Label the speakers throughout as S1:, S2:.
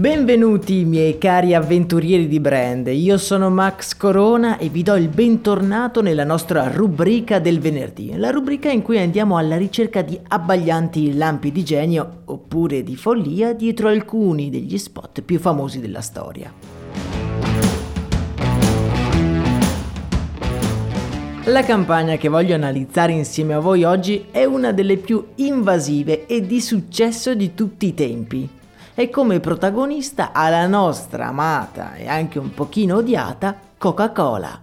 S1: Benvenuti miei cari avventurieri di brand, io sono Max Corona e vi do il bentornato nella nostra rubrica del venerdì, la rubrica in cui andiamo alla ricerca di abbaglianti lampi di genio oppure di follia dietro alcuni degli spot più famosi della storia. La campagna che voglio analizzare insieme a voi oggi è una delle più invasive e di successo di tutti i tempi e come protagonista ha la nostra amata e anche un pochino odiata Coca-Cola.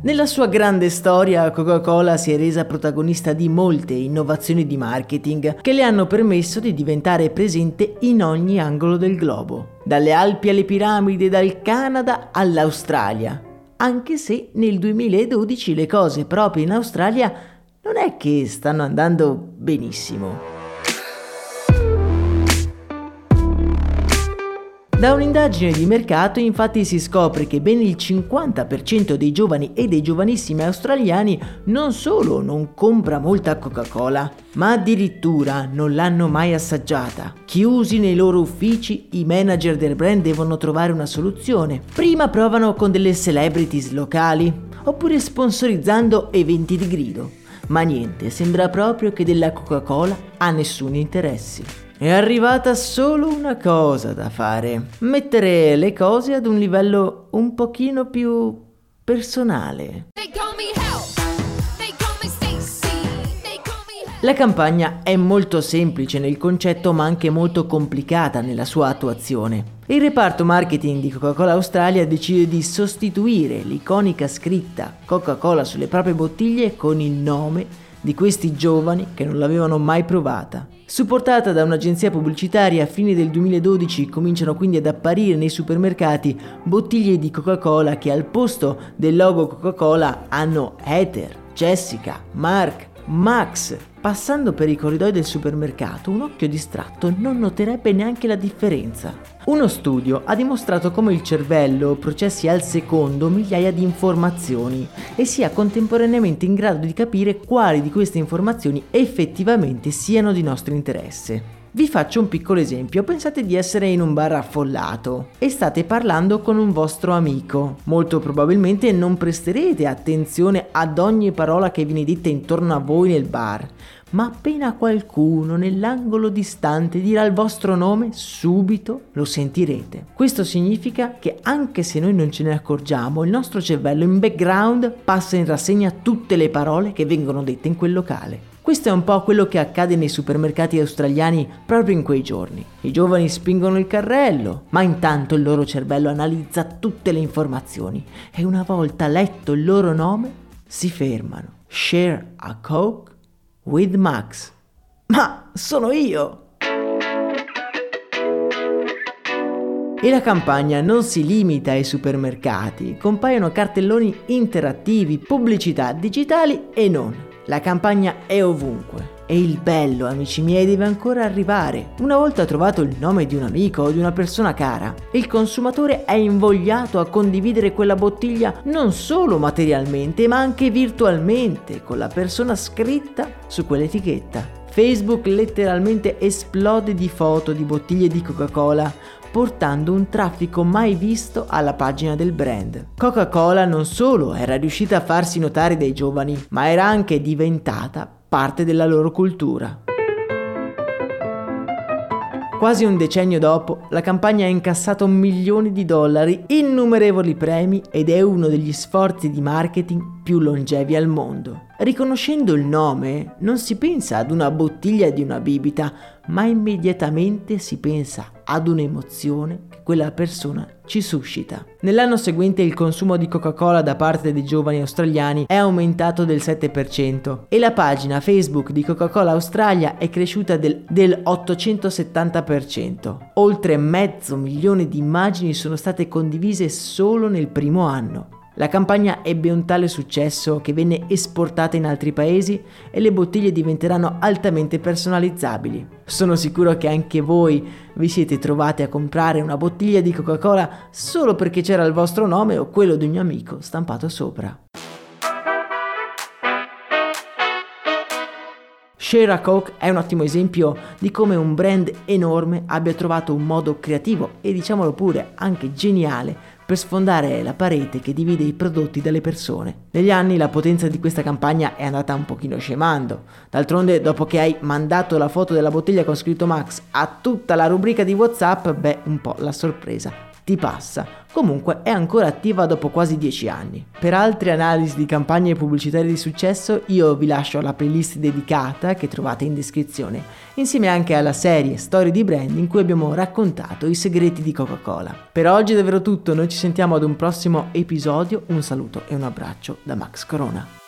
S1: Nella sua grande storia Coca-Cola si è resa protagonista di molte innovazioni di marketing che le hanno permesso di diventare presente in ogni angolo del globo, dalle Alpi alle piramidi, dal Canada all'Australia. Anche se nel 2012 le cose proprio in Australia non è che stanno andando benissimo. Da un'indagine di mercato infatti si scopre che ben il 50% dei giovani e dei giovanissimi australiani non solo non compra molta Coca-Cola, ma addirittura non l'hanno mai assaggiata. Chiusi nei loro uffici, i manager del brand devono trovare una soluzione. Prima provano con delle celebrities locali, oppure sponsorizzando eventi di grido. Ma niente, sembra proprio che della Coca-Cola ha nessun interesse. È arrivata solo una cosa da fare, mettere le cose ad un livello un pochino più personale. La campagna è molto semplice nel concetto ma anche molto complicata nella sua attuazione. Il reparto marketing di Coca-Cola Australia decide di sostituire l'iconica scritta Coca-Cola sulle proprie bottiglie con il nome di questi giovani che non l'avevano mai provata. Supportata da un'agenzia pubblicitaria a fine del 2012 cominciano quindi ad apparire nei supermercati bottiglie di Coca-Cola che al posto del logo Coca-Cola hanno Heather, Jessica, Mark, Max, passando per i corridoi del supermercato, un occhio distratto non noterebbe neanche la differenza. Uno studio ha dimostrato come il cervello processi al secondo migliaia di informazioni e sia contemporaneamente in grado di capire quali di queste informazioni effettivamente siano di nostro interesse. Vi faccio un piccolo esempio, pensate di essere in un bar affollato e state parlando con un vostro amico. Molto probabilmente non presterete attenzione ad ogni parola che viene detta intorno a voi nel bar, ma appena qualcuno nell'angolo distante dirà il vostro nome, subito lo sentirete. Questo significa che anche se noi non ce ne accorgiamo, il nostro cervello in background passa in rassegna tutte le parole che vengono dette in quel locale. Questo è un po' quello che accade nei supermercati australiani proprio in quei giorni. I giovani spingono il carrello, ma intanto il loro cervello analizza tutte le informazioni e una volta letto il loro nome si fermano. Share a Coke with Max. Ma sono io! E la campagna non si limita ai supermercati, compaiono cartelloni interattivi, pubblicità digitali e non. La campagna è ovunque. E il bello, amici miei, deve ancora arrivare. Una volta trovato il nome di un amico o di una persona cara, il consumatore è invogliato a condividere quella bottiglia non solo materialmente, ma anche virtualmente, con la persona scritta su quell'etichetta. Facebook letteralmente esplode di foto di bottiglie di Coca-Cola portando un traffico mai visto alla pagina del brand. Coca-Cola non solo era riuscita a farsi notare dai giovani, ma era anche diventata parte della loro cultura. Quasi un decennio dopo, la campagna ha incassato milioni di dollari, innumerevoli premi ed è uno degli sforzi di marketing più longevi al mondo. Riconoscendo il nome, non si pensa ad una bottiglia di una bibita, ma immediatamente si pensa ad un'emozione che quella persona ci suscita. Nell'anno seguente il consumo di Coca-Cola da parte dei giovani australiani è aumentato del 7% e la pagina Facebook di Coca-Cola Australia è cresciuta del, del 870%. Oltre mezzo milione di immagini sono state condivise solo nel primo anno. La campagna ebbe un tale successo che venne esportata in altri paesi e le bottiglie diventeranno altamente personalizzabili. Sono sicuro che anche voi vi siete trovati a comprare una bottiglia di Coca-Cola solo perché c'era il vostro nome o quello di un mio amico stampato sopra. Share a Coke è un ottimo esempio di come un brand enorme abbia trovato un modo creativo e diciamolo pure anche geniale per sfondare la parete che divide i prodotti dalle persone. Negli anni la potenza di questa campagna è andata un pochino scemando. D'altronde, dopo che hai mandato la foto della bottiglia con scritto Max a tutta la rubrica di WhatsApp, beh, un po' la sorpresa ti passa. Comunque è ancora attiva dopo quasi 10 anni. Per altre analisi di campagne pubblicitarie di successo io vi lascio la playlist dedicata che trovate in descrizione, insieme anche alla serie Storie di Brand in cui abbiamo raccontato i segreti di Coca-Cola. Per oggi è davvero tutto, noi ci sentiamo ad un prossimo episodio, un saluto e un abbraccio da Max Corona.